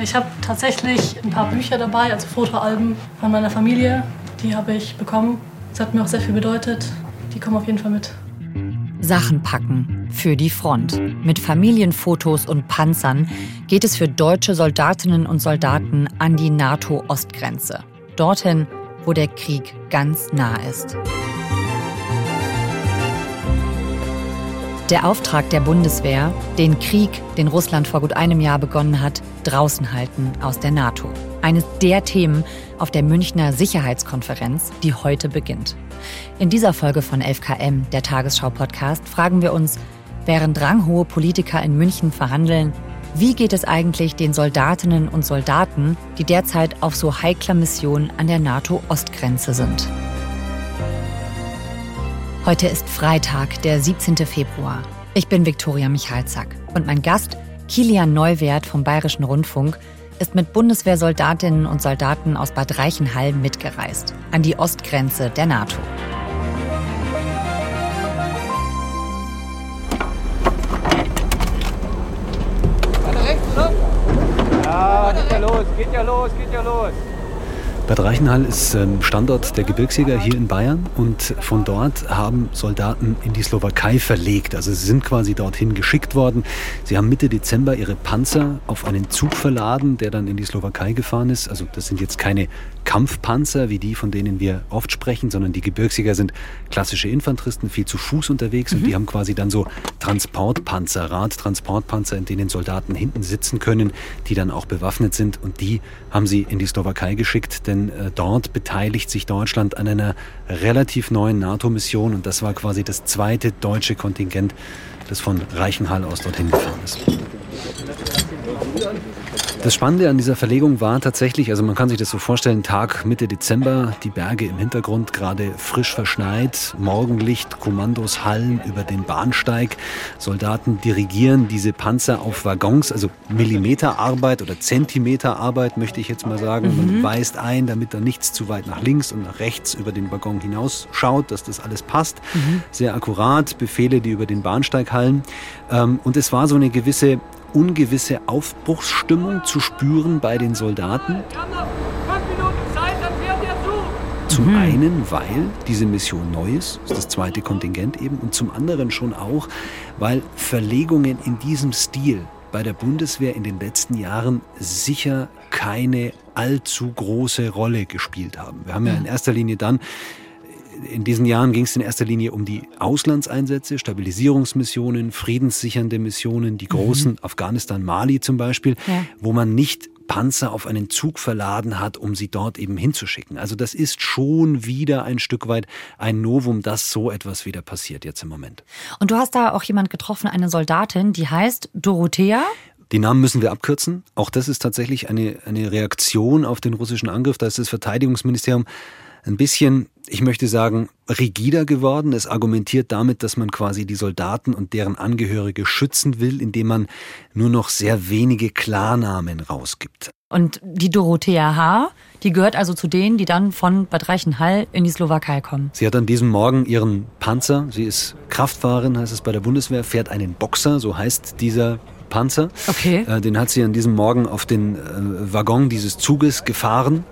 Ich habe tatsächlich ein paar Bücher dabei, also Fotoalben von meiner Familie. Die habe ich bekommen. Das hat mir auch sehr viel bedeutet. Die kommen auf jeden Fall mit. Sachen packen für die Front. Mit Familienfotos und Panzern geht es für deutsche Soldatinnen und Soldaten an die NATO-Ostgrenze. Dorthin, wo der Krieg ganz nah ist. Der Auftrag der Bundeswehr, den Krieg, den Russland vor gut einem Jahr begonnen hat, draußen halten aus der NATO. Eines der Themen auf der Münchner Sicherheitskonferenz, die heute beginnt. In dieser Folge von 11KM, der Tagesschau-Podcast, fragen wir uns, während ranghohe Politiker in München verhandeln, wie geht es eigentlich den Soldatinnen und Soldaten, die derzeit auf so heikler Mission an der NATO-Ostgrenze sind? Heute ist Freitag, der 17. Februar. Ich bin Viktoria Michalzack und mein Gast, Kilian Neuwert vom Bayerischen Rundfunk, ist mit Bundeswehrsoldatinnen und Soldaten aus Bad Reichenhall mitgereist, an die Ostgrenze der NATO. Alle rechts, oder? Ja, geht ja los, geht ja los, geht ja los. Bad Reichenhall ist ähm, Standort der Gebirgsjäger hier in Bayern und von dort haben Soldaten in die Slowakei verlegt. Also sie sind quasi dorthin geschickt worden. Sie haben Mitte Dezember ihre Panzer auf einen Zug verladen, der dann in die Slowakei gefahren ist. Also das sind jetzt keine Kampfpanzer wie die, von denen wir oft sprechen, sondern die Gebirgsjäger sind klassische Infanteristen, viel zu Fuß unterwegs mhm. und die haben quasi dann so Transportpanzer, Radtransportpanzer, in denen Soldaten hinten sitzen können, die dann auch bewaffnet sind und die haben sie in die Slowakei geschickt, denn denn äh, dort beteiligt sich Deutschland an einer relativ neuen NATO-Mission und das war quasi das zweite deutsche Kontingent, das von Reichenhall aus dorthin gefahren ist. Das Spannende an dieser Verlegung war tatsächlich, also man kann sich das so vorstellen, Tag Mitte Dezember, die Berge im Hintergrund gerade frisch verschneit, Morgenlicht, Kommandos hallen über den Bahnsteig, Soldaten dirigieren diese Panzer auf Waggons, also Millimeterarbeit oder Zentimeterarbeit möchte ich jetzt mal sagen. Mhm. Man weist ein, damit da nichts zu weit nach links und nach rechts über den Waggon hinausschaut, dass das alles passt. Mhm. Sehr akkurat, Befehle, die über den Bahnsteig hallen. Ähm, und es war so eine gewisse ungewisse Aufbruchsstimmung zu spüren bei den Soldaten. Zum mhm. einen, weil diese Mission neu ist, ist das zweite Kontingent eben, und zum anderen schon auch, weil Verlegungen in diesem Stil bei der Bundeswehr in den letzten Jahren sicher keine allzu große Rolle gespielt haben. Wir haben ja in erster Linie dann in diesen Jahren ging es in erster Linie um die Auslandseinsätze, Stabilisierungsmissionen, friedenssichernde Missionen, die großen mhm. Afghanistan, Mali zum Beispiel, ja. wo man nicht Panzer auf einen Zug verladen hat, um sie dort eben hinzuschicken. Also das ist schon wieder ein Stück weit ein Novum, dass so etwas wieder passiert jetzt im Moment. Und du hast da auch jemand getroffen, eine Soldatin, die heißt Dorothea. Die Namen müssen wir abkürzen. Auch das ist tatsächlich eine, eine Reaktion auf den russischen Angriff. Da ist das Verteidigungsministerium ein bisschen, ich möchte sagen, rigider geworden. Es argumentiert damit, dass man quasi die Soldaten und deren Angehörige schützen will, indem man nur noch sehr wenige Klarnamen rausgibt. Und die Dorothea H., die gehört also zu denen, die dann von Bad Reichenhall in die Slowakei kommen. Sie hat an diesem Morgen ihren Panzer, sie ist Kraftfahrerin, heißt es bei der Bundeswehr, fährt einen Boxer, so heißt dieser Panzer. Okay. Äh, den hat sie an diesem Morgen auf den äh, Waggon dieses Zuges gefahren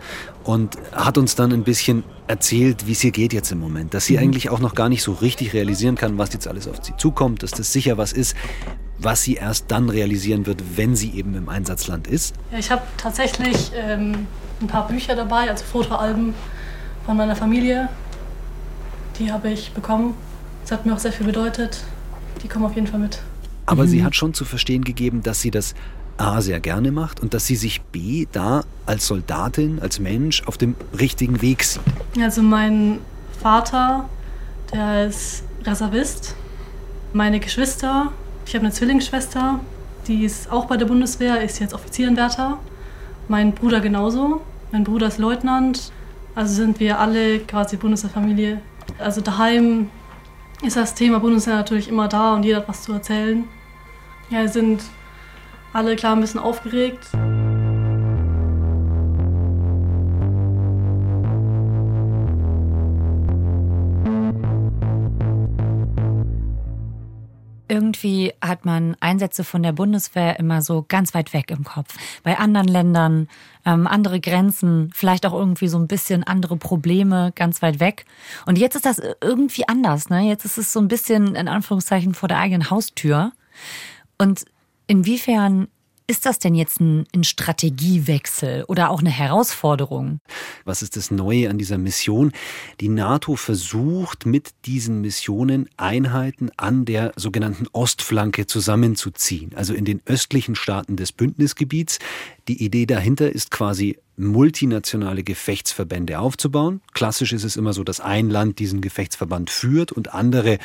und hat uns dann ein bisschen erzählt, wie es ihr geht jetzt im Moment. Dass sie mhm. eigentlich auch noch gar nicht so richtig realisieren kann, was jetzt alles auf sie zukommt, dass das sicher was ist, was sie erst dann realisieren wird, wenn sie eben im Einsatzland ist. Ja, ich habe tatsächlich ähm, ein paar Bücher dabei, also Fotoalben von meiner Familie. Die habe ich bekommen. Das hat mir auch sehr viel bedeutet. Die kommen auf jeden Fall mit. Aber mhm. sie hat schon zu verstehen gegeben, dass sie das A sehr gerne macht und dass sie sich B da als Soldatin, als Mensch auf dem richtigen Weg sieht. Also mein Vater, der ist Reservist. Meine Geschwister, ich habe eine Zwillingsschwester, die ist auch bei der Bundeswehr, ist jetzt Offizierenwärter. Mein Bruder genauso. Mein Bruder ist Leutnant. Also sind wir alle quasi Bundeswehrfamilie. Also daheim ist das Thema Bundeswehr natürlich immer da und jeder hat was zu erzählen. Ja, sind alle klar ein bisschen aufgeregt. irgendwie hat man Einsätze von der Bundeswehr immer so ganz weit weg im Kopf. Bei anderen Ländern ähm, andere Grenzen, vielleicht auch irgendwie so ein bisschen andere Probleme ganz weit weg. Und jetzt ist das irgendwie anders. Ne? Jetzt ist es so ein bisschen in Anführungszeichen vor der eigenen Haustür. Und inwiefern ist das denn jetzt ein, ein, Strategiewechsel oder auch eine Herausforderung? Was ist das Neue an dieser Mission? Die NATO versucht mit diesen Missionen Einheiten an der sogenannten Ostflanke zusammenzuziehen, also in den östlichen Staaten des Bündnisgebiets. Die Idee dahinter ist quasi multinationale Gefechtsverbände aufzubauen. Klassisch ist es immer so, dass ein Land diesen Gefechtsverband führt und andere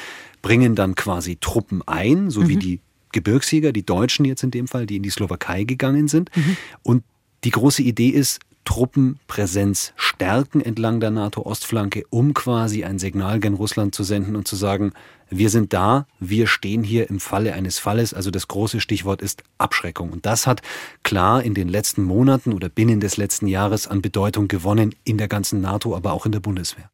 bringen dann quasi Truppen ein, so mhm. wie die Gebirgsjäger, die Deutschen jetzt in dem Fall, die in die Slowakei gegangen sind. Mhm. Und die große Idee ist, Truppenpräsenz stärken entlang der NATO-Ostflanke, um quasi ein Signal gen Russland zu senden und zu sagen, wir sind da, wir stehen hier im Falle eines Falles. Also das große Stichwort ist Abschreckung. Und das hat klar in den letzten Monaten oder binnen des letzten Jahres an Bedeutung gewonnen in der ganzen NATO, aber auch in der Bundeswehr.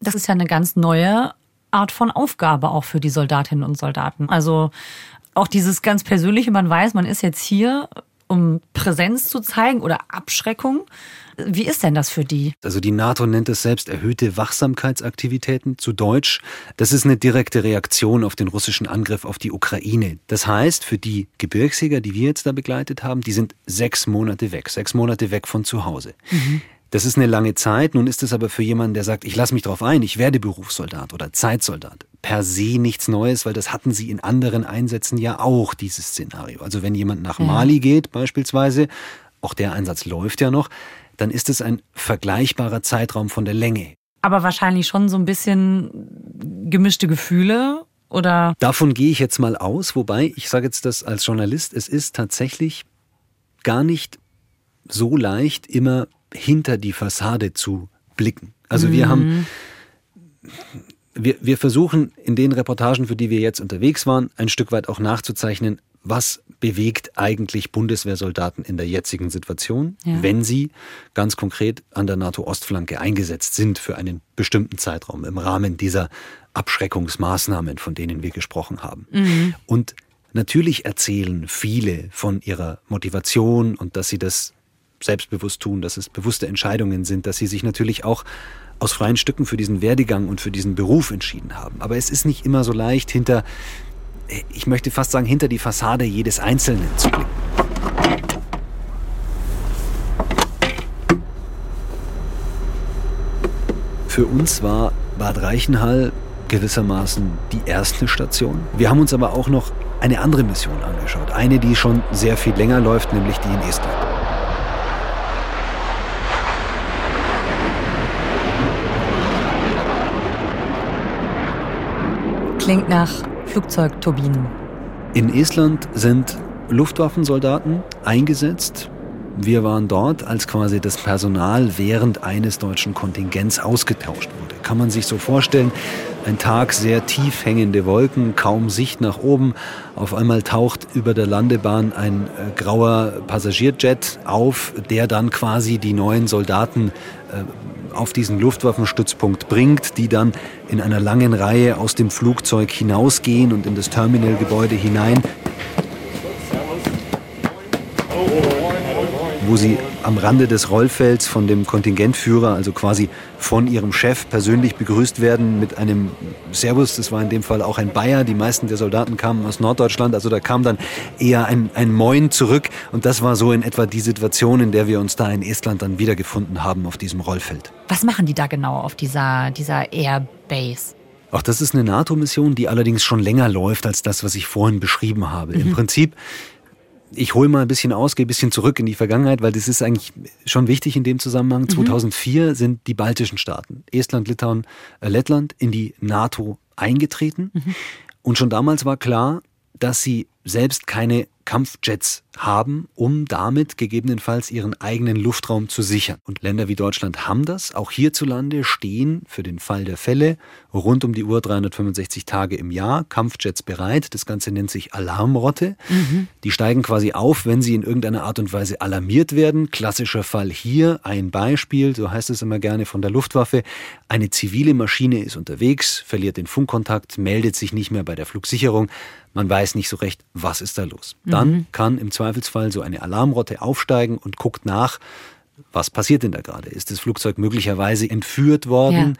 Das ist ja eine ganz neue Art von Aufgabe auch für die Soldatinnen und Soldaten. Also auch dieses ganz persönliche, man weiß, man ist jetzt hier, um Präsenz zu zeigen oder Abschreckung. Wie ist denn das für die? Also die NATO nennt es selbst erhöhte Wachsamkeitsaktivitäten zu Deutsch. Das ist eine direkte Reaktion auf den russischen Angriff auf die Ukraine. Das heißt, für die Gebirgsjäger, die wir jetzt da begleitet haben, die sind sechs Monate weg, sechs Monate weg von zu Hause. Mhm. Das ist eine lange Zeit. Nun ist es aber für jemanden, der sagt, ich lasse mich darauf ein, ich werde Berufssoldat oder Zeitsoldat, per se nichts Neues, weil das hatten sie in anderen Einsätzen ja auch, dieses Szenario. Also wenn jemand nach Mali geht beispielsweise, auch der Einsatz läuft ja noch, dann ist es ein vergleichbarer Zeitraum von der Länge. Aber wahrscheinlich schon so ein bisschen gemischte Gefühle oder? Davon gehe ich jetzt mal aus, wobei ich sage jetzt das als Journalist, es ist tatsächlich gar nicht so leicht, immer hinter die Fassade zu blicken. Also wir mhm. haben, wir, wir versuchen in den Reportagen, für die wir jetzt unterwegs waren, ein Stück weit auch nachzuzeichnen, was bewegt eigentlich Bundeswehrsoldaten in der jetzigen Situation, ja. wenn sie ganz konkret an der NATO-Ostflanke eingesetzt sind für einen bestimmten Zeitraum im Rahmen dieser Abschreckungsmaßnahmen, von denen wir gesprochen haben. Mhm. Und natürlich erzählen viele von ihrer Motivation und dass sie das selbstbewusst tun, dass es bewusste Entscheidungen sind, dass sie sich natürlich auch aus freien Stücken für diesen Werdegang und für diesen Beruf entschieden haben. Aber es ist nicht immer so leicht, hinter, ich möchte fast sagen, hinter die Fassade jedes Einzelnen zu blicken. Für uns war Bad Reichenhall gewissermaßen die erste Station. Wir haben uns aber auch noch eine andere Mission angeschaut. Eine, die schon sehr viel länger läuft, nämlich die in Estland. Klingt nach Flugzeugturbinen. In Estland sind Luftwaffensoldaten eingesetzt. Wir waren dort, als quasi das Personal während eines deutschen Kontingents ausgetauscht wurde. Kann man sich so vorstellen, ein Tag sehr tief hängende Wolken, kaum Sicht nach oben. Auf einmal taucht über der Landebahn ein äh, grauer Passagierjet auf, der dann quasi die neuen Soldaten äh, auf diesen Luftwaffenstützpunkt bringt, die dann in einer langen Reihe aus dem Flugzeug hinausgehen und in das Terminalgebäude hinein, wo sie am Rande des Rollfelds von dem Kontingentführer, also quasi von ihrem Chef persönlich begrüßt werden mit einem Servus. Das war in dem Fall auch ein Bayer. Die meisten der Soldaten kamen aus Norddeutschland. Also da kam dann eher ein, ein Moin zurück. Und das war so in etwa die Situation, in der wir uns da in Estland dann wiedergefunden haben auf diesem Rollfeld. Was machen die da genau auf dieser, dieser Airbase? Auch das ist eine NATO-Mission, die allerdings schon länger läuft als das, was ich vorhin beschrieben habe. Mhm. Im Prinzip ich hole mal ein bisschen aus, gehe ein bisschen zurück in die Vergangenheit, weil das ist eigentlich schon wichtig in dem Zusammenhang. Mhm. 2004 sind die baltischen Staaten, Estland, Litauen, äh, Lettland, in die NATO eingetreten. Mhm. Und schon damals war klar, dass sie selbst keine Kampfjets haben, um damit gegebenenfalls ihren eigenen Luftraum zu sichern. Und Länder wie Deutschland haben das. Auch hierzulande stehen für den Fall der Fälle rund um die Uhr 365 Tage im Jahr Kampfjets bereit. Das Ganze nennt sich Alarmrotte. Mhm. Die steigen quasi auf, wenn sie in irgendeiner Art und Weise alarmiert werden. Klassischer Fall hier, ein Beispiel, so heißt es immer gerne von der Luftwaffe. Eine zivile Maschine ist unterwegs, verliert den Funkkontakt, meldet sich nicht mehr bei der Flugsicherung. Man weiß nicht so recht, was ist da los. Dann mhm. kann im Zweifelsfall so eine Alarmrotte aufsteigen und guckt nach, was passiert denn da gerade? Ist das Flugzeug möglicherweise entführt worden?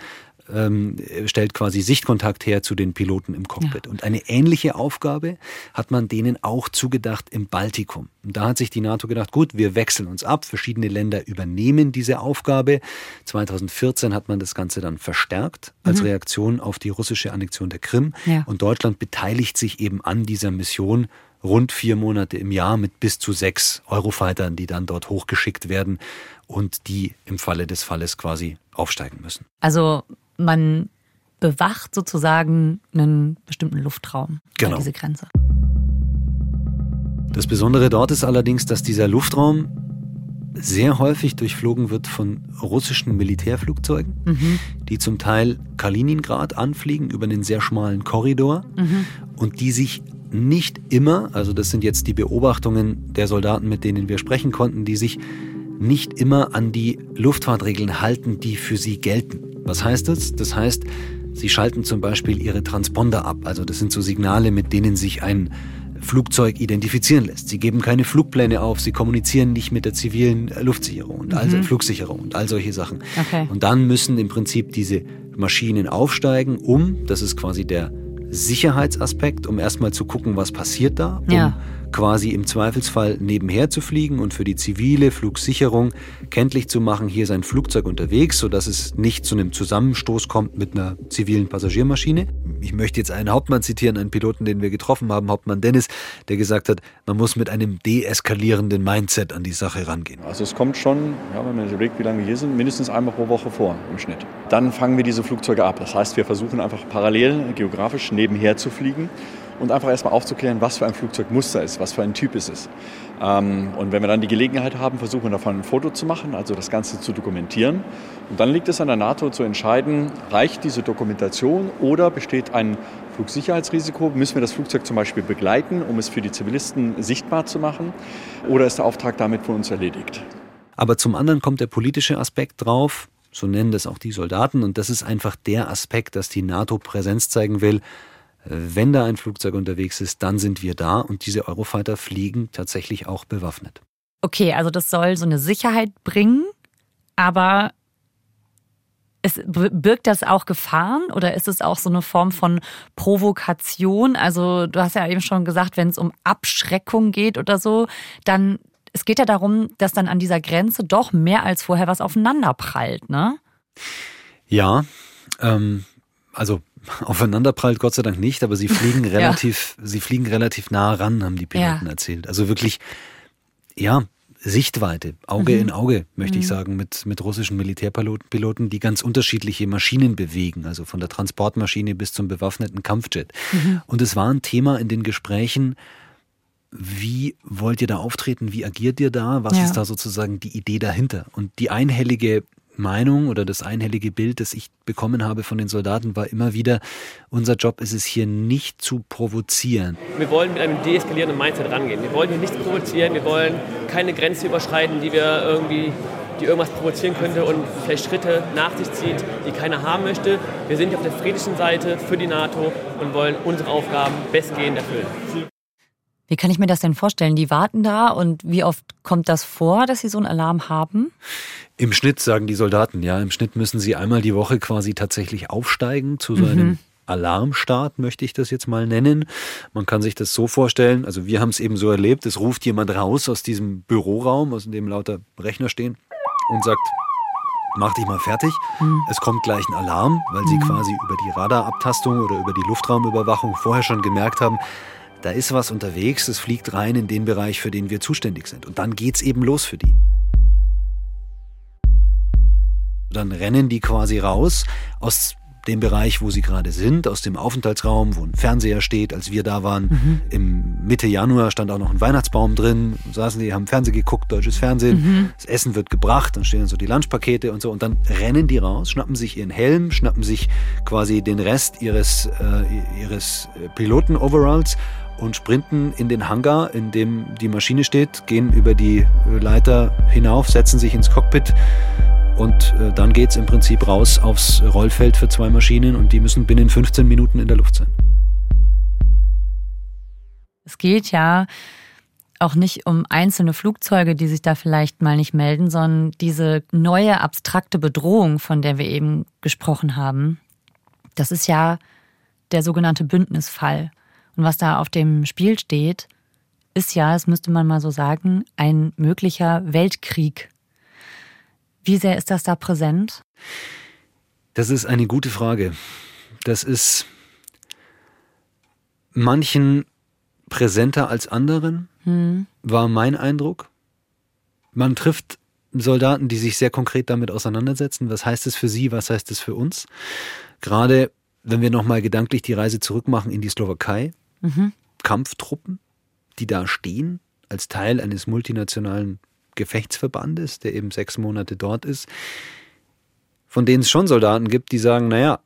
Ähm, stellt quasi Sichtkontakt her zu den Piloten im Cockpit. Ja. Und eine ähnliche Aufgabe hat man denen auch zugedacht im Baltikum. Und da hat sich die NATO gedacht, gut, wir wechseln uns ab, verschiedene Länder übernehmen diese Aufgabe. 2014 hat man das Ganze dann verstärkt als mhm. Reaktion auf die russische Annexion der Krim. Ja. Und Deutschland beteiligt sich eben an dieser Mission rund vier Monate im Jahr mit bis zu sechs Eurofightern, die dann dort hochgeschickt werden und die im Falle des Falles quasi aufsteigen müssen. Also man bewacht sozusagen einen bestimmten Luftraum, genau. diese Grenze. Das Besondere dort ist allerdings, dass dieser Luftraum sehr häufig durchflogen wird von russischen Militärflugzeugen, mhm. die zum Teil Kaliningrad anfliegen über einen sehr schmalen Korridor mhm. und die sich nicht immer, also das sind jetzt die Beobachtungen der Soldaten, mit denen wir sprechen konnten, die sich nicht immer an die Luftfahrtregeln halten, die für sie gelten. Was heißt das? Das heißt, sie schalten zum Beispiel ihre Transponder ab. Also das sind so Signale, mit denen sich ein Flugzeug identifizieren lässt. Sie geben keine Flugpläne auf, sie kommunizieren nicht mit der zivilen Luftsicherung und also Flugsicherung und all solche Sachen. Okay. Und dann müssen im Prinzip diese Maschinen aufsteigen, um, das ist quasi der Sicherheitsaspekt, um erstmal zu gucken, was passiert da, um ja quasi im Zweifelsfall nebenher zu fliegen und für die zivile Flugsicherung kenntlich zu machen, hier ist ein Flugzeug unterwegs, sodass es nicht zu einem Zusammenstoß kommt mit einer zivilen Passagiermaschine. Ich möchte jetzt einen Hauptmann zitieren, einen Piloten, den wir getroffen haben, Hauptmann Dennis, der gesagt hat, man muss mit einem deeskalierenden Mindset an die Sache rangehen. Also es kommt schon, ja, wenn man überlegt, wie lange wir hier sind, mindestens einmal pro Woche vor im Schnitt. Dann fangen wir diese Flugzeuge ab. Das heißt, wir versuchen einfach parallel geografisch nebenher zu fliegen und einfach erstmal aufzuklären, was für ein Flugzeugmuster ist, was für ein Typ es ist. Ähm, und wenn wir dann die Gelegenheit haben, versuchen wir davon ein Foto zu machen, also das Ganze zu dokumentieren. Und dann liegt es an der NATO zu entscheiden, reicht diese Dokumentation oder besteht ein Flugsicherheitsrisiko? Müssen wir das Flugzeug zum Beispiel begleiten, um es für die Zivilisten sichtbar zu machen? Oder ist der Auftrag damit für uns erledigt? Aber zum anderen kommt der politische Aspekt drauf, so nennen das auch die Soldaten, und das ist einfach der Aspekt, dass die NATO Präsenz zeigen will, wenn da ein Flugzeug unterwegs ist, dann sind wir da und diese Eurofighter fliegen tatsächlich auch bewaffnet. Okay, also das soll so eine Sicherheit bringen, aber es birgt das auch Gefahren oder ist es auch so eine Form von Provokation? Also du hast ja eben schon gesagt, wenn es um Abschreckung geht oder so, dann es geht ja darum, dass dann an dieser Grenze doch mehr als vorher was aufeinander prallt, ne? Ja, ähm, also Aufeinanderprallt Gott sei Dank nicht, aber sie fliegen relativ, ja. sie fliegen relativ nah ran, haben die Piloten ja. erzählt. Also wirklich, ja, Sichtweite, Auge mhm. in Auge, möchte mhm. ich sagen, mit, mit russischen Militärpiloten, Piloten, die ganz unterschiedliche Maschinen bewegen, also von der Transportmaschine bis zum bewaffneten Kampfjet. Mhm. Und es war ein Thema in den Gesprächen, wie wollt ihr da auftreten? Wie agiert ihr da? Was ja. ist da sozusagen die Idee dahinter? Und die einhellige Meinung oder das einhellige Bild, das ich bekommen habe von den Soldaten, war immer wieder, unser Job ist es hier nicht zu provozieren. Wir wollen mit einem deeskalierenden Mindset rangehen. Wir wollen hier nichts provozieren, wir wollen keine Grenze überschreiten, die wir irgendwie die irgendwas provozieren könnte und vielleicht Schritte nach sich zieht, die keiner haben möchte. Wir sind hier auf der friedlichen Seite für die NATO und wollen unsere Aufgaben bestgehend erfüllen. Wie kann ich mir das denn vorstellen? Die warten da und wie oft kommt das vor, dass sie so einen Alarm haben? Im Schnitt sagen die Soldaten, ja, im Schnitt müssen sie einmal die Woche quasi tatsächlich aufsteigen zu so mhm. einem Alarmstart, möchte ich das jetzt mal nennen. Man kann sich das so vorstellen, also wir haben es eben so erlebt, es ruft jemand raus aus diesem Büroraum, aus dem lauter Rechner stehen und sagt, mach dich mal fertig. Mhm. Es kommt gleich ein Alarm, weil sie mhm. quasi über die Radarabtastung oder über die Luftraumüberwachung vorher schon gemerkt haben, da ist was unterwegs, es fliegt rein in den Bereich, für den wir zuständig sind. Und dann geht's eben los für die. Dann rennen die quasi raus aus dem Bereich, wo sie gerade sind, aus dem Aufenthaltsraum, wo ein Fernseher steht. Als wir da waren, mhm. im Mitte Januar stand auch noch ein Weihnachtsbaum drin. Saßen die, haben Fernsehen geguckt, deutsches Fernsehen. Mhm. Das Essen wird gebracht, dann stehen dann so die Lunchpakete und so. Und dann rennen die raus, schnappen sich ihren Helm, schnappen sich quasi den Rest ihres, äh, ihres Piloten-Overalls und sprinten in den Hangar, in dem die Maschine steht, gehen über die Leiter hinauf, setzen sich ins Cockpit und äh, dann geht es im Prinzip raus aufs Rollfeld für zwei Maschinen und die müssen binnen 15 Minuten in der Luft sein. Es geht ja auch nicht um einzelne Flugzeuge, die sich da vielleicht mal nicht melden, sondern diese neue abstrakte Bedrohung, von der wir eben gesprochen haben. Das ist ja der sogenannte Bündnisfall. Und was da auf dem Spiel steht, ist ja, das müsste man mal so sagen, ein möglicher Weltkrieg. Wie sehr ist das da präsent? Das ist eine gute Frage. Das ist manchen präsenter als anderen, hm. war mein Eindruck. Man trifft Soldaten, die sich sehr konkret damit auseinandersetzen. Was heißt es für sie? Was heißt es für uns? Gerade wenn wir nochmal gedanklich die Reise zurückmachen in die Slowakei. Mhm. Kampftruppen, die da stehen, als Teil eines multinationalen Gefechtsverbandes, der eben sechs Monate dort ist, von denen es schon Soldaten gibt, die sagen, naja,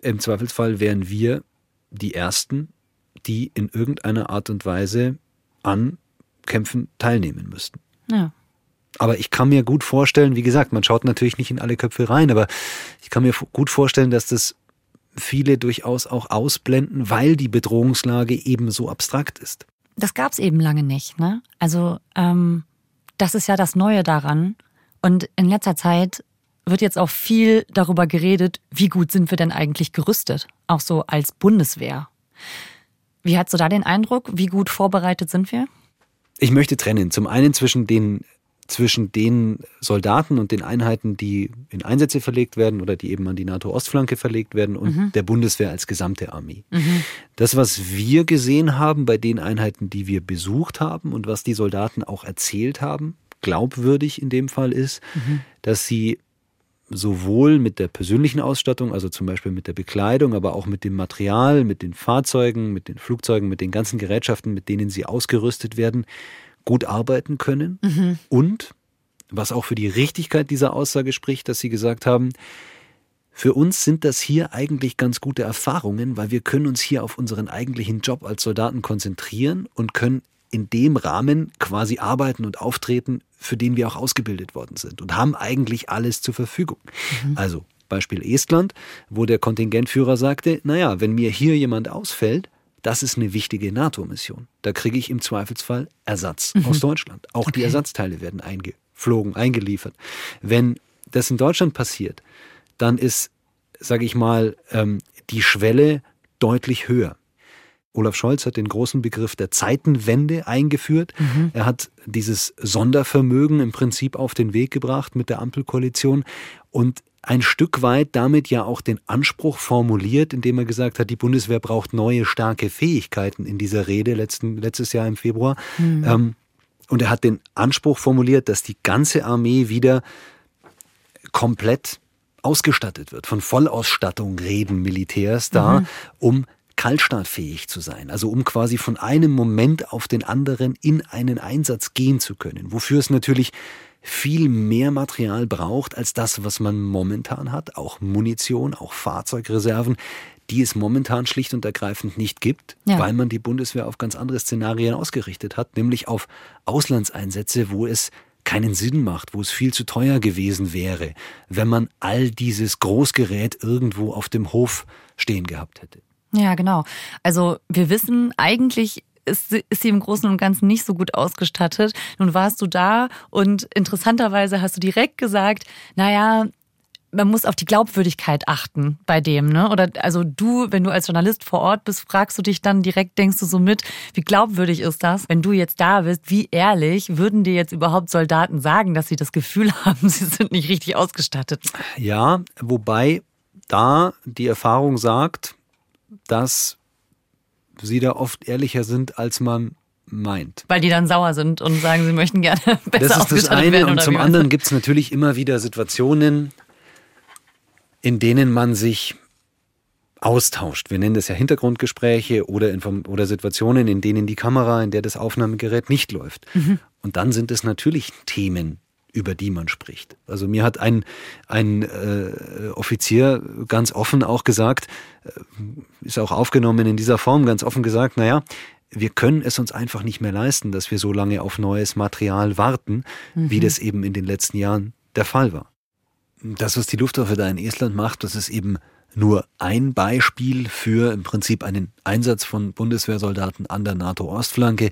im Zweifelsfall wären wir die Ersten, die in irgendeiner Art und Weise an Kämpfen teilnehmen müssten. Ja. Aber ich kann mir gut vorstellen, wie gesagt, man schaut natürlich nicht in alle Köpfe rein, aber ich kann mir gut vorstellen, dass das viele durchaus auch ausblenden, weil die Bedrohungslage eben so abstrakt ist. Das gab es eben lange nicht. Ne? Also ähm, das ist ja das Neue daran. Und in letzter Zeit wird jetzt auch viel darüber geredet, wie gut sind wir denn eigentlich gerüstet, auch so als Bundeswehr. Wie hast du da den Eindruck, wie gut vorbereitet sind wir? Ich möchte trennen. Zum einen zwischen den zwischen den Soldaten und den Einheiten, die in Einsätze verlegt werden oder die eben an die NATO-Ostflanke verlegt werden und mhm. der Bundeswehr als gesamte Armee. Mhm. Das, was wir gesehen haben bei den Einheiten, die wir besucht haben und was die Soldaten auch erzählt haben, glaubwürdig in dem Fall ist, mhm. dass sie sowohl mit der persönlichen Ausstattung, also zum Beispiel mit der Bekleidung, aber auch mit dem Material, mit den Fahrzeugen, mit den Flugzeugen, mit den ganzen Gerätschaften, mit denen sie ausgerüstet werden, gut arbeiten können mhm. und was auch für die Richtigkeit dieser Aussage spricht, dass Sie gesagt haben, für uns sind das hier eigentlich ganz gute Erfahrungen, weil wir können uns hier auf unseren eigentlichen Job als Soldaten konzentrieren und können in dem Rahmen quasi arbeiten und auftreten, für den wir auch ausgebildet worden sind und haben eigentlich alles zur Verfügung. Mhm. Also Beispiel Estland, wo der Kontingentführer sagte, naja, wenn mir hier jemand ausfällt, das ist eine wichtige NATO-Mission. Da kriege ich im Zweifelsfall Ersatz mhm. aus Deutschland. Auch okay. die Ersatzteile werden eingeflogen, eingeliefert. Wenn das in Deutschland passiert, dann ist, sage ich mal, ähm, die Schwelle deutlich höher. Olaf Scholz hat den großen Begriff der Zeitenwende eingeführt. Mhm. Er hat dieses Sondervermögen im Prinzip auf den Weg gebracht mit der Ampelkoalition und ein Stück weit damit ja auch den Anspruch formuliert, indem er gesagt hat, die Bundeswehr braucht neue starke Fähigkeiten in dieser Rede letzten, letztes Jahr im Februar. Mhm. Ähm, und er hat den Anspruch formuliert, dass die ganze Armee wieder komplett ausgestattet wird. Von Vollausstattung reden Militärs da, mhm. um kaltstartfähig zu sein, also um quasi von einem Moment auf den anderen in einen Einsatz gehen zu können, wofür es natürlich viel mehr Material braucht als das, was man momentan hat, auch Munition, auch Fahrzeugreserven, die es momentan schlicht und ergreifend nicht gibt, ja. weil man die Bundeswehr auf ganz andere Szenarien ausgerichtet hat, nämlich auf Auslandseinsätze, wo es keinen Sinn macht, wo es viel zu teuer gewesen wäre, wenn man all dieses Großgerät irgendwo auf dem Hof stehen gehabt hätte. Ja, genau. Also wir wissen eigentlich ist, ist sie im Großen und Ganzen nicht so gut ausgestattet. Nun warst du da und interessanterweise hast du direkt gesagt, naja, man muss auf die Glaubwürdigkeit achten bei dem, ne? Oder also du, wenn du als Journalist vor Ort bist, fragst du dich dann direkt, denkst du so mit, wie glaubwürdig ist das, wenn du jetzt da bist, wie ehrlich würden dir jetzt überhaupt Soldaten sagen, dass sie das Gefühl haben, sie sind nicht richtig ausgestattet? Ja, wobei da die Erfahrung sagt, dass sie da oft ehrlicher sind, als man meint. Weil die dann sauer sind und sagen, sie möchten gerne besser Das ist das eine werden, und zum anderen gibt es natürlich immer wieder Situationen, in denen man sich austauscht. Wir nennen das ja Hintergrundgespräche oder, Inform oder Situationen, in denen die Kamera, in der das Aufnahmegerät nicht läuft. Mhm. Und dann sind es natürlich Themen, über die man spricht. Also mir hat ein, ein äh, Offizier ganz offen auch gesagt, äh, ist auch aufgenommen in dieser Form, ganz offen gesagt, naja, wir können es uns einfach nicht mehr leisten, dass wir so lange auf neues Material warten, mhm. wie das eben in den letzten Jahren der Fall war. Das, was die Luftwaffe da in Estland macht, das ist eben nur ein Beispiel für im Prinzip einen Einsatz von Bundeswehrsoldaten an der NATO-Ostflanke.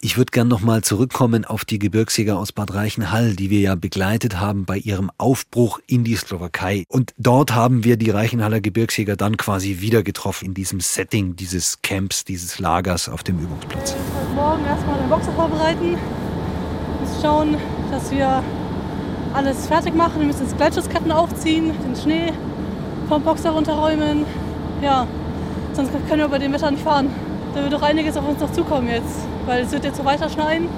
Ich würde gern nochmal zurückkommen auf die Gebirgsjäger aus Bad Reichenhall, die wir ja begleitet haben bei ihrem Aufbruch in die Slowakei. Und dort haben wir die Reichenhaller Gebirgsjäger dann quasi wieder getroffen in diesem Setting dieses Camps, dieses Lagers auf dem Übungsplatz. Morgen erstmal den Boxer vorbereiten, und schauen, dass wir alles fertig machen. Wir müssen jetzt Gleitschutzketten aufziehen, den Schnee vom Boxer runterräumen. Ja, sonst können wir bei dem Wetter nicht fahren. Da wird doch einiges auf uns noch zukommen jetzt weil es wird jetzt so weiter schneien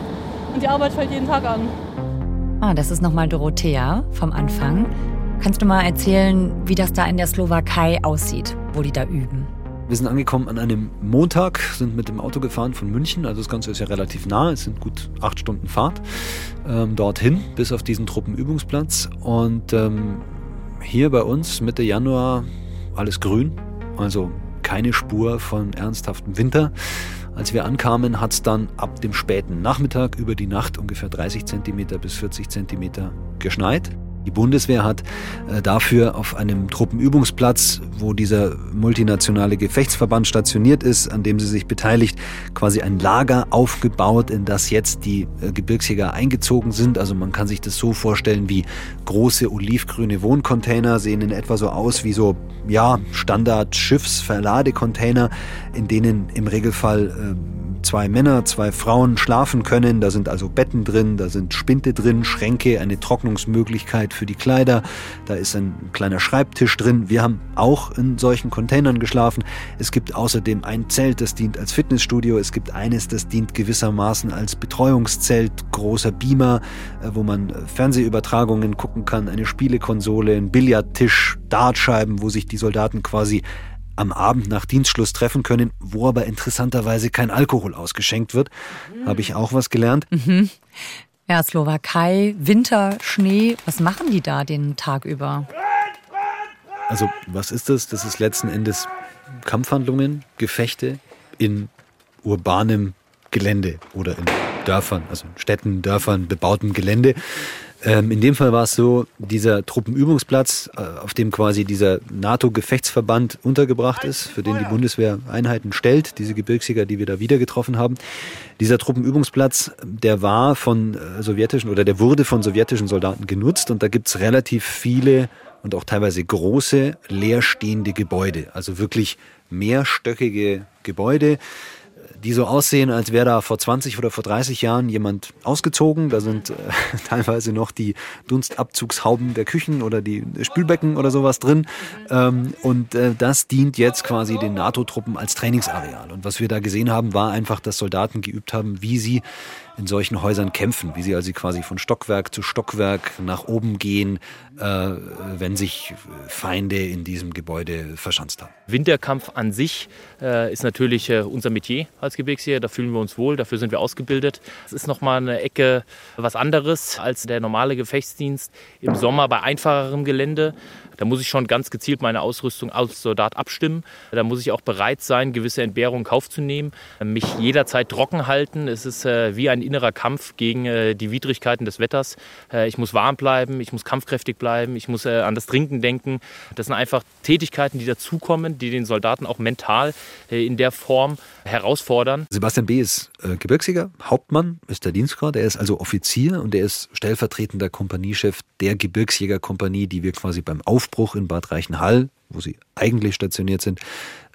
und die Arbeit fällt jeden Tag an. Ah, das ist nochmal Dorothea vom Anfang. Kannst du mal erzählen, wie das da in der Slowakei aussieht, wo die da üben? Wir sind angekommen an einem Montag, sind mit dem Auto gefahren von München. Also das Ganze ist ja relativ nah, es sind gut acht Stunden Fahrt ähm, dorthin, bis auf diesen Truppenübungsplatz. Und ähm, hier bei uns Mitte Januar alles grün, also keine Spur von ernsthaftem Winter. Als wir ankamen, hat es dann ab dem späten Nachmittag über die Nacht ungefähr 30 cm bis 40 cm geschneit. Die Bundeswehr hat äh, dafür auf einem Truppenübungsplatz, wo dieser multinationale Gefechtsverband stationiert ist, an dem sie sich beteiligt, quasi ein Lager aufgebaut, in das jetzt die äh, Gebirgsjäger eingezogen sind. Also man kann sich das so vorstellen wie große olivgrüne Wohncontainer, sehen in etwa so aus wie so, ja, Standard-Schiffsverladecontainer, in denen im Regelfall äh, zwei Männer, zwei Frauen schlafen können. Da sind also Betten drin, da sind Spinte drin, Schränke, eine Trocknungsmöglichkeit für die Kleider. Da ist ein kleiner Schreibtisch drin. Wir haben auch in solchen Containern geschlafen. Es gibt außerdem ein Zelt, das dient als Fitnessstudio. Es gibt eines, das dient gewissermaßen als Betreuungszelt, großer Beamer, äh, wo man Fernsehübertragungen gucken kann, eine Spielekonsole, ein Billardtisch, Dartscheiben, wo sich die Soldaten quasi am Abend nach Dienstschluss treffen können, wo aber interessanterweise kein Alkohol ausgeschenkt wird. Mhm. Habe ich auch was gelernt. Mhm. Ja, Slowakei, Winter, Schnee, was machen die da den Tag über? Also, was ist das? Das ist letzten Endes Kampfhandlungen, Gefechte in urbanem Gelände oder in Dörfern, also in Städten, Dörfern, bebautem Gelände. Ähm, in dem Fall war es so, dieser Truppenübungsplatz, äh, auf dem quasi dieser NATO-Gefechtsverband untergebracht ist, für den die Bundeswehr Einheiten stellt, diese Gebirgsjäger, die wir da wieder getroffen haben. Dieser Truppenübungsplatz, der war von äh, sowjetischen oder der wurde von sowjetischen Soldaten genutzt und da gibt's relativ viele und auch teilweise große leerstehende Gebäude, also wirklich mehrstöckige Gebäude die so aussehen, als wäre da vor 20 oder vor 30 Jahren jemand ausgezogen. Da sind äh, teilweise noch die Dunstabzugshauben der Küchen oder die Spülbecken oder sowas drin. Ähm, und äh, das dient jetzt quasi den NATO-Truppen als Trainingsareal. Und was wir da gesehen haben, war einfach, dass Soldaten geübt haben, wie sie in solchen Häusern kämpfen, wie sie also quasi von Stockwerk zu Stockwerk nach oben gehen, äh, wenn sich Feinde in diesem Gebäude verschanzt haben. Winterkampf an sich äh, ist natürlich äh, unser Metier als Gebirgsjäger. Da fühlen wir uns wohl, dafür sind wir ausgebildet. Es ist nochmal eine Ecke was anderes als der normale Gefechtsdienst im Sommer bei einfacherem Gelände. Da muss ich schon ganz gezielt meine Ausrüstung als Soldat abstimmen. Da muss ich auch bereit sein, gewisse Entbehrungen in Kauf zu nehmen, mich jederzeit trocken halten. Es ist äh, wie ein innerer Kampf gegen äh, die Widrigkeiten des Wetters. Äh, ich muss warm bleiben, ich muss kampfkräftig bleiben, ich muss äh, an das Trinken denken. Das sind einfach Tätigkeiten, die dazukommen, die den Soldaten auch mental äh, in der Form herausfordern. Sebastian B. ist äh, Gebirgsjäger, Hauptmann ist der Dienstgrad. Er ist also Offizier und er ist stellvertretender Kompaniechef der Gebirgsjägerkompanie, die wir quasi beim Aufbau Aufbruch in Bad Reichenhall, wo sie eigentlich stationiert sind,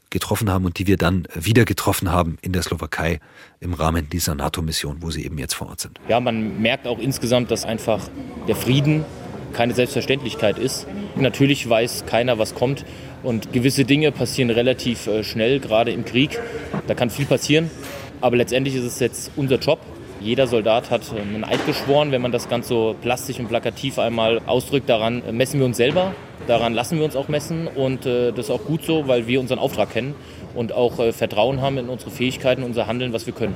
getroffen haben und die wir dann wieder getroffen haben in der Slowakei im Rahmen dieser NATO-Mission, wo sie eben jetzt vor Ort sind. Ja, man merkt auch insgesamt, dass einfach der Frieden keine Selbstverständlichkeit ist. Natürlich weiß keiner, was kommt und gewisse Dinge passieren relativ äh, schnell, gerade im Krieg. Da kann viel passieren, aber letztendlich ist es jetzt unser Job, Jeder Soldat hat einen Eid geschworen, wenn man das ganz so plastisch und plakativ einmal ausdrückt. Daran messen wir uns selber, daran lassen wir uns auch messen und äh, das ist auch gut so, weil wir unseren Auftrag kennen und auch äh, Vertrauen haben in unsere Fähigkeiten, unser Handeln, was wir können.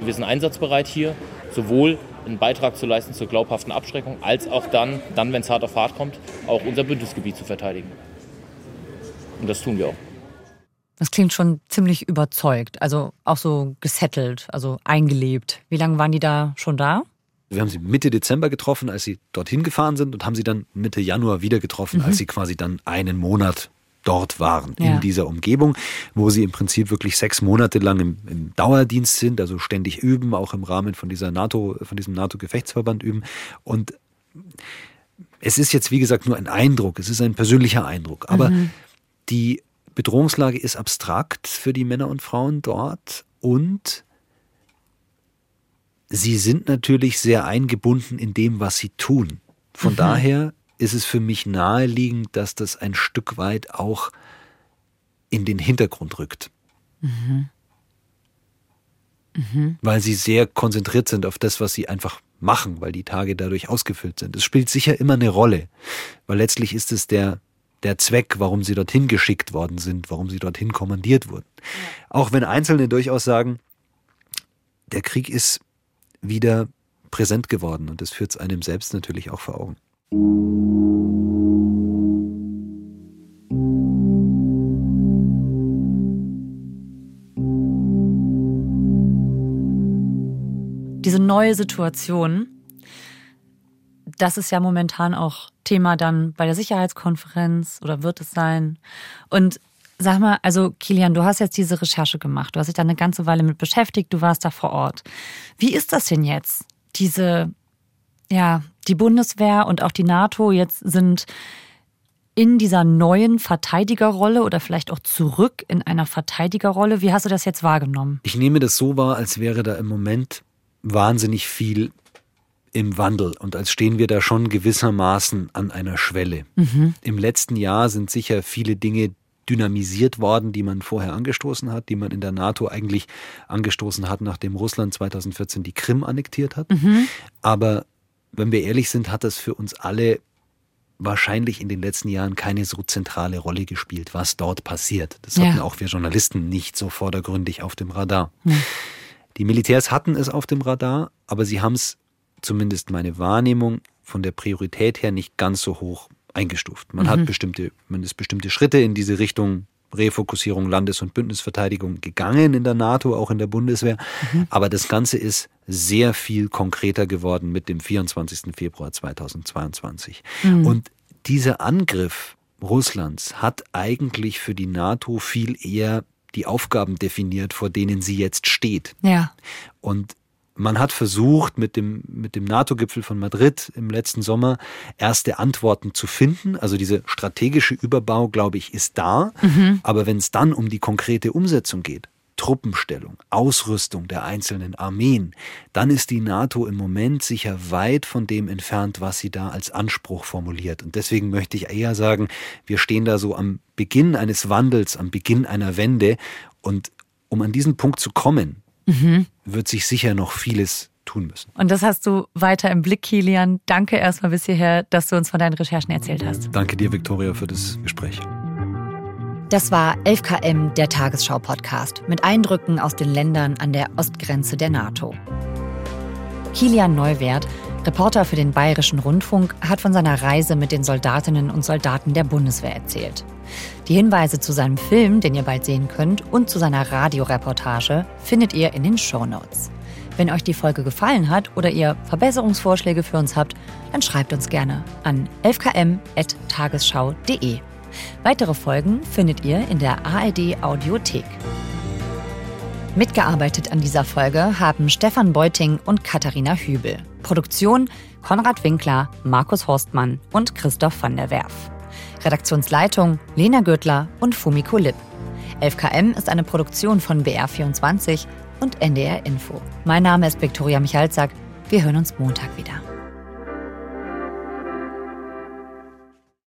Wir sind einsatzbereit hier, sowohl einen Beitrag zu leisten zur glaubhaften Abschreckung, als auch dann, dann wenn es hart auf hart kommt, auch unser Bündnisgebiet zu verteidigen. Und das tun wir auch. Das klingt schon ziemlich überzeugt, also auch so gesettelt, also eingelebt. Wie lange waren die da schon da? Wir haben sie Mitte Dezember getroffen, als sie dorthin gefahren sind und haben sie dann Mitte Januar wieder getroffen, mhm. als sie quasi dann einen Monat dort waren, ja. in dieser Umgebung, wo sie im Prinzip wirklich sechs Monate lang im, im, Dauerdienst sind, also ständig üben, auch im Rahmen von dieser NATO, von diesem NATO-Gefechtsverband üben. Und es ist jetzt, wie gesagt, nur ein Eindruck, es ist ein persönlicher Eindruck. Aber mhm. die Bedrohungslage ist abstrakt für die Männer und Frauen dort und sie sind natürlich sehr eingebunden in dem, was sie tun. Von mhm. daher ist es für mich naheliegend, dass das ein Stück weit auch in den Hintergrund rückt. Mhm. Mhm. Weil sie sehr konzentriert sind auf das, was sie einfach machen, weil die Tage dadurch ausgefüllt sind. Es spielt sicher immer eine Rolle, weil letztlich ist es der der Zweck, warum sie dorthin geschickt worden sind, warum sie dorthin kommandiert wurden. Ja. Auch wenn Einzelne durchaus sagen, der Krieg ist wieder präsent geworden und das führt es einem selbst natürlich auch vor Augen. Diese neue Situation, das ist ja momentan auch Thema dann bei der Sicherheitskonferenz oder wird es sein? Und sag mal, also Kilian, du hast jetzt diese Recherche gemacht, du hast dich da eine ganze Weile mit beschäftigt, du warst da vor Ort. Wie ist das denn jetzt? Diese, ja, die Bundeswehr und auch die NATO jetzt sind in dieser neuen Verteidigerrolle oder vielleicht auch zurück in einer Verteidigerrolle. Wie hast du das jetzt wahrgenommen? Ich nehme das so wahr, als wäre da im Moment wahnsinnig viel im Wandel und als stehen wir da schon gewissermaßen an einer Schwelle. Mhm. Im letzten Jahr sind sicher viele Dinge dynamisiert worden, die man vorher angestoßen hat, die man in der NATO eigentlich angestoßen hat, nachdem Russland 2014 die Krim annektiert hat. Mhm. Aber wenn wir ehrlich sind, hat das für uns alle wahrscheinlich in den letzten Jahren keine so zentrale Rolle gespielt, was dort passiert. Das ja. hatten auch wir Journalisten nicht so vordergründig auf dem Radar. Ja. Die Militärs hatten es auf dem Radar, aber sie haben es zumindest meine Wahrnehmung von der Priorität her nicht ganz so hoch eingestuft. Man mhm. hat bestimmte, man ist bestimmte Schritte in diese Richtung Refokussierung Landes- und Bündnisverteidigung gegangen in der NATO, auch in der Bundeswehr. Mhm. Aber das Ganze ist sehr viel konkreter geworden mit dem 24. Februar 2022. Mhm. Und dieser Angriff Russlands hat eigentlich für die NATO viel eher die Aufgaben definiert, vor denen sie jetzt steht. Ja. Und man hat versucht, mit dem, mit dem NATO-Gipfel von Madrid im letzten Sommer erste Antworten zu finden. Also diese strategische Überbau, glaube ich, ist da. Mhm. Aber wenn es dann um die konkrete Umsetzung geht, Truppenstellung, Ausrüstung der einzelnen Armeen, dann ist die NATO im Moment sicher weit von dem entfernt, was sie da als Anspruch formuliert. Und deswegen möchte ich eher sagen, wir stehen da so am Beginn eines Wandels, am Beginn einer Wende. Und um an diesen Punkt zu kommen, mhm. wird sich sicher noch vieles tun müssen. Und das hast du weiter im Blick, Kilian. Danke erstmal bis hierher, dass du uns von deinen Recherchen erzählt hast. Danke dir, Viktoria, für das Gespräch. Das war 11KM, der Tagesschau-Podcast, mit Eindrücken aus den Ländern an der Ostgrenze der NATO. Kilian Neuwert, Reporter für den Bayerischen Rundfunk, hat von seiner Reise mit den Soldatinnen und Soldaten der Bundeswehr erzählt. Die Hinweise zu seinem Film, den ihr bald sehen könnt, und zu seiner Radioreportage findet ihr in den Show Notes. Wenn euch die Folge gefallen hat oder ihr Verbesserungsvorschläge für uns habt, dann schreibt uns gerne an 11km.tagesschau.de. Weitere Folgen findet ihr in der ARD Audiothek. Mitgearbeitet an dieser Folge haben Stefan Beuting und Katharina Hübel. Produktion Konrad Winkler, Markus Horstmann und Christoph van der Werf. Redaktionsleitung Lena Göttler und Fumiko Lipp. 11KM ist eine Produktion von BR24 und NDR Info. Mein Name ist Viktoria Michalzack. Wir hören uns Montag wieder.